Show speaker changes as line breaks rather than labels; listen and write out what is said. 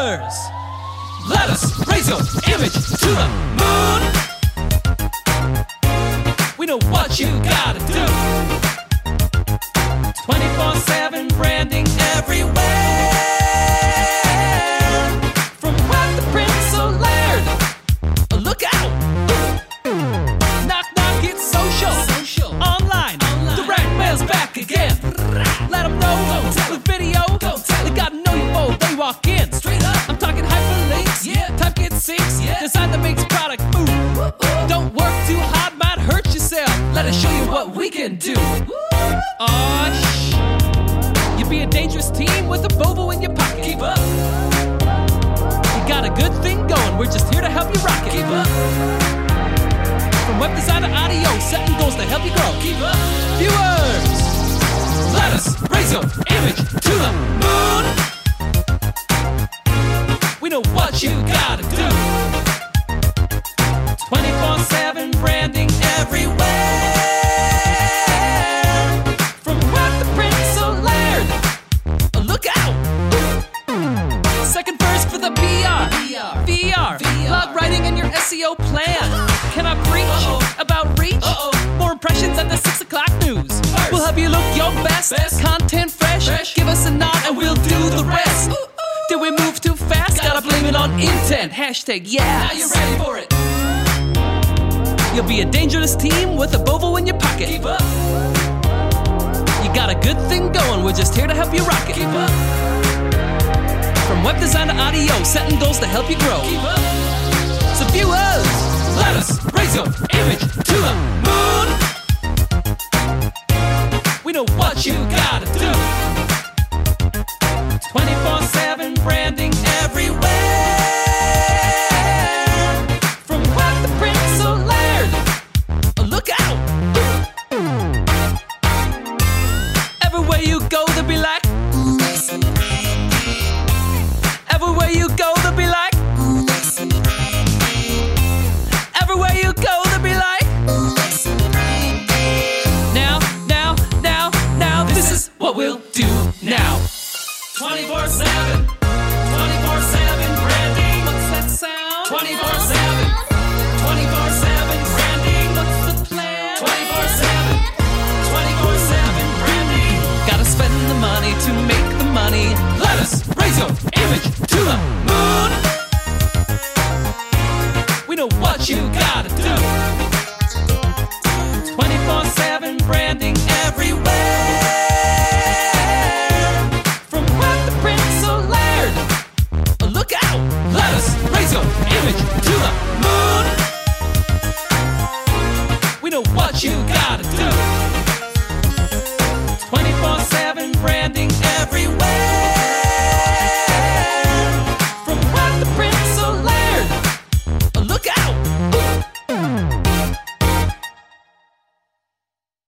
Viewers, let us raise your image to the moon. We know what you gotta do. 24 7 branding everywhere. Can do. Aw, shh. You'd be a dangerous team with Abovo in your pocket. Keep up. You got a good thing going. We're just here to help you rock it. Keep up. From web design to audio, setting goals to help you grow. Keep up. Viewers, PR. VR. Blog writing and your SEO plan. Can I preach about reach? More impressions at the 6 o'clock news. We'll have you look your best. Content fresh. Give us a nod and we'll do the rest. Did we move too fast? Gotta blame it on intent. Hashtag yes. Now you're ready for it. You'll be a dangerous team with Abovo in your pocket. Keep up. You got a good thing going. We're just here to help you rock it. Keep up. Web design to audio, setting goals to help you grow. So viewers, let us raise your image to the now. 24 7. 24 7 branding. What's that sound? 24 7. 24 7 branding. What's the plan? 24 7. 24 7 branding. Gotta spend the money to make the money. Let us raise your image to the moon. We know what you gotta do. 24 7 branding everywhere.